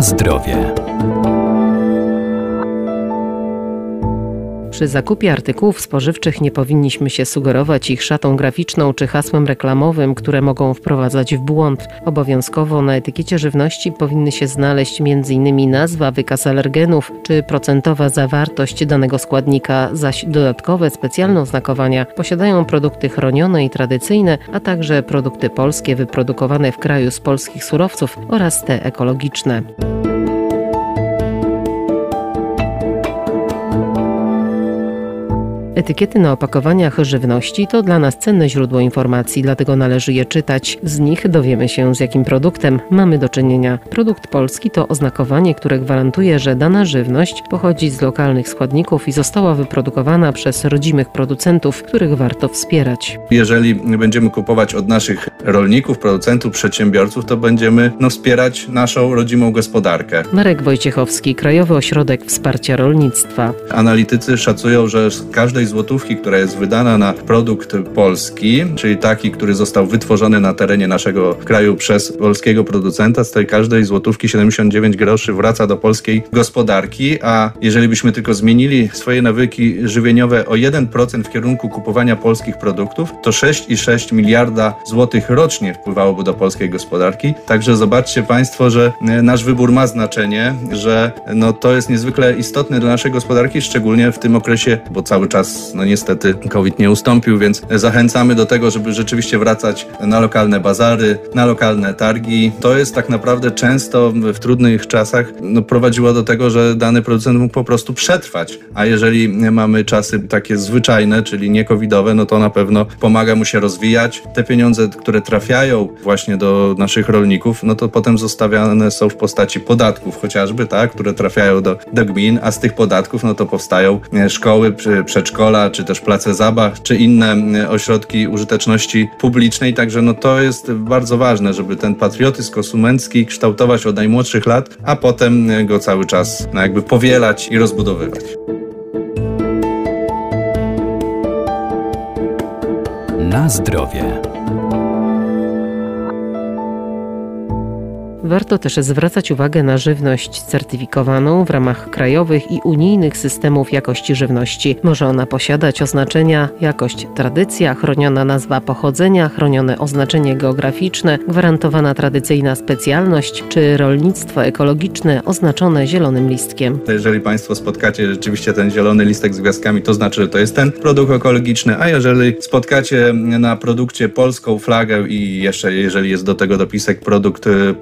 Zdrowie. Przy zakupie artykułów spożywczych nie powinniśmy się sugerować ich szatą graficzną czy hasłem reklamowym, które mogą wprowadzać w błąd. Obowiązkowo na etykiecie żywności powinny się znaleźć m.in. nazwa, wykaz alergenów czy procentowa zawartość danego składnika, zaś dodatkowe specjalne oznakowania posiadają produkty chronione i tradycyjne, a także produkty polskie wyprodukowane w kraju z polskich surowców oraz te ekologiczne. Etykiety na opakowaniach żywności to dla nas cenne źródło informacji, dlatego należy je czytać. Z nich dowiemy się, z jakim produktem mamy do czynienia. Produkt polski to oznakowanie, które gwarantuje, że dana żywność pochodzi z lokalnych składników i została wyprodukowana przez rodzimych producentów, których warto wspierać. Jeżeli będziemy kupować od naszych rolników, producentów, przedsiębiorców, to będziemy no, wspierać naszą rodzimą gospodarkę. Marek Wojciechowski, Krajowy Ośrodek Wsparcia Rolnictwa. Analitycy szacują, że z każdej złotówki, która jest wydana na produkt polski, czyli taki, który został wytworzony na terenie naszego kraju przez polskiego producenta, z tej każdej złotówki 79 groszy wraca do polskiej gospodarki, a jeżeli byśmy tylko zmienili swoje nawyki żywieniowe o 1% w kierunku kupowania polskich produktów, to 6,6 miliarda złotych rocznie wpływałoby do polskiej gospodarki. Także zobaczcie Państwo, że e, nasz wybór ma znaczenie, że no, to jest niezwykle istotne dla naszej gospodarki, szczególnie w tym okresie, bo cały czas no niestety COVID nie ustąpił, więc zachęcamy do tego, żeby rzeczywiście wracać na lokalne bazary, na lokalne targi. To jest tak naprawdę często w trudnych czasach no, prowadziło do tego, że dany producent mógł po prostu przetrwać. A jeżeli mamy czasy takie zwyczajne, czyli nie covidowe, no to na pewno pomaga mu się rozwijać. Te pieniądze, które trafiają właśnie do naszych rolników, no to potem zostawiane są w postaci podatków chociażby, tak, które trafiają do, do gmin, a z tych podatków no to powstają szkoły, przedszkola, przedszkola, czy też place zabaw, czy inne ośrodki użyteczności publicznej. Także no to jest bardzo ważne, żeby ten patriotyzm konsumencki kształtować od najmłodszych lat, a potem go cały czas no jakby powielać i rozbudowywać. Na zdrowie. Warto też zwracać uwagę na żywność certyfikowaną w ramach krajowych i unijnych systemów jakości żywności. Może ona posiadać oznaczenia jakość tradycja, chroniona nazwa pochodzenia, chronione oznaczenie geograficzne, gwarantowana tradycyjna specjalność czy rolnictwo ekologiczne oznaczone zielonym listkiem. Jeżeli Państwo spotkacie rzeczywiście ten zielony listek z gwiazdkami, to znaczy, że to jest ten produkt ekologiczny, a jeżeli spotkacie na produkcie polską flagę i jeszcze jeżeli jest do tego dopisek produkt y,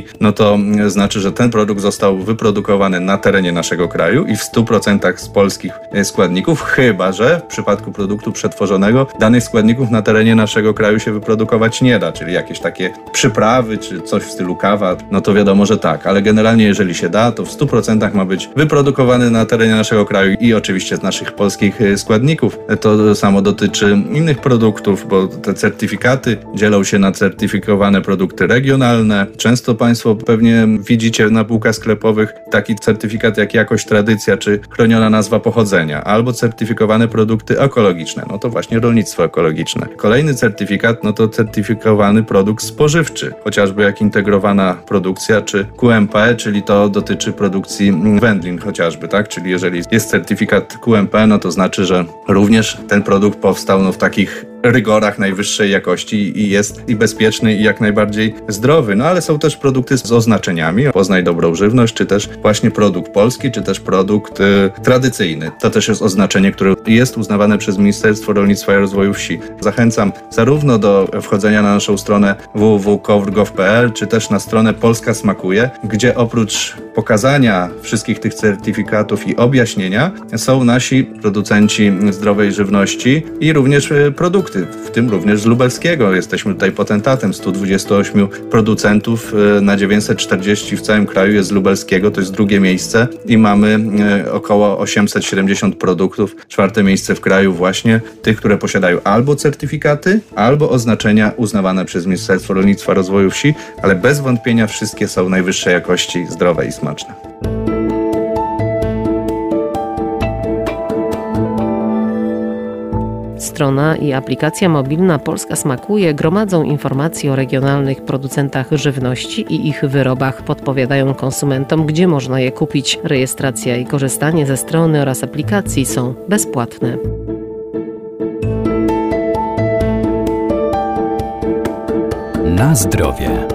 polski, no to znaczy, że ten produkt został wyprodukowany na terenie naszego kraju i w 100% z polskich e, składników, chyba że w przypadku produktu przetworzonego danych składników na terenie naszego kraju się wyprodukować nie da, czyli jakieś takie przyprawy czy coś w stylu kawa, no to wiadomo, że tak, ale generalnie jeżeli się da, to w 100% ma być wyprodukowany na terenie naszego kraju i oczywiście z naszych polskich e, składników. To samo dotyczy innych produktów, bo te certyfikaty dzielą się na certyfikowane produkty regionalne, często Państwo pewnie widzicie na półkach sklepowych taki certyfikat jak jakość tradycja czy chroniona nazwa pochodzenia, albo certyfikowane produkty ekologiczne, no to właśnie rolnictwo ekologiczne. Kolejny certyfikat, no to certyfikowany produkt spożywczy, chociażby jak integrowana produkcja czy QMP, czyli to dotyczy produkcji wędlin chociażby, tak? Czyli jeżeli jest certyfikat QMP, no to znaczy, że również ten produkt powstał no, w takich rygorach najwyższej jakości i jest i bezpieczny i jak najbardziej zdrowy. No ale są też produkty z oznaczeniami, poznaj dobrą żywność, czy też właśnie produkt polski, czy też produkt y, tradycyjny. To też jest oznaczenie, które jest uznawane przez Ministerstwo Rolnictwa i Rozwoju Wsi. Zachęcam zarówno do wchodzenia na naszą stronę www.gov.pl, czy też na stronę Polska Smakuje, gdzie oprócz pokazania wszystkich tych certyfikatów i objaśnienia są nasi producenci zdrowej żywności i również y, produkty w tym również z lubelskiego. Jesteśmy tutaj potentatem. 128 producentów e, na 940 w całym kraju jest z lubelskiego, to jest drugie miejsce. I mamy e, około 870 produktów, czwarte miejsce w kraju właśnie tych, które posiadają albo certyfikaty, albo oznaczenia uznawane przez Ministerstwo Rolnictwa Rozwoju Wsi, ale bez wątpienia wszystkie są najwyższej jakości, zdrowe i smaczne. strona i aplikacja mobilna Polska Smakuje gromadzą informacje o regionalnych producentach żywności i ich wyrobach. Podpowiadają konsumentom, gdzie można je kupić. Rejestracja i korzystanie ze strony oraz aplikacji są bezpłatne. Na zdrowie.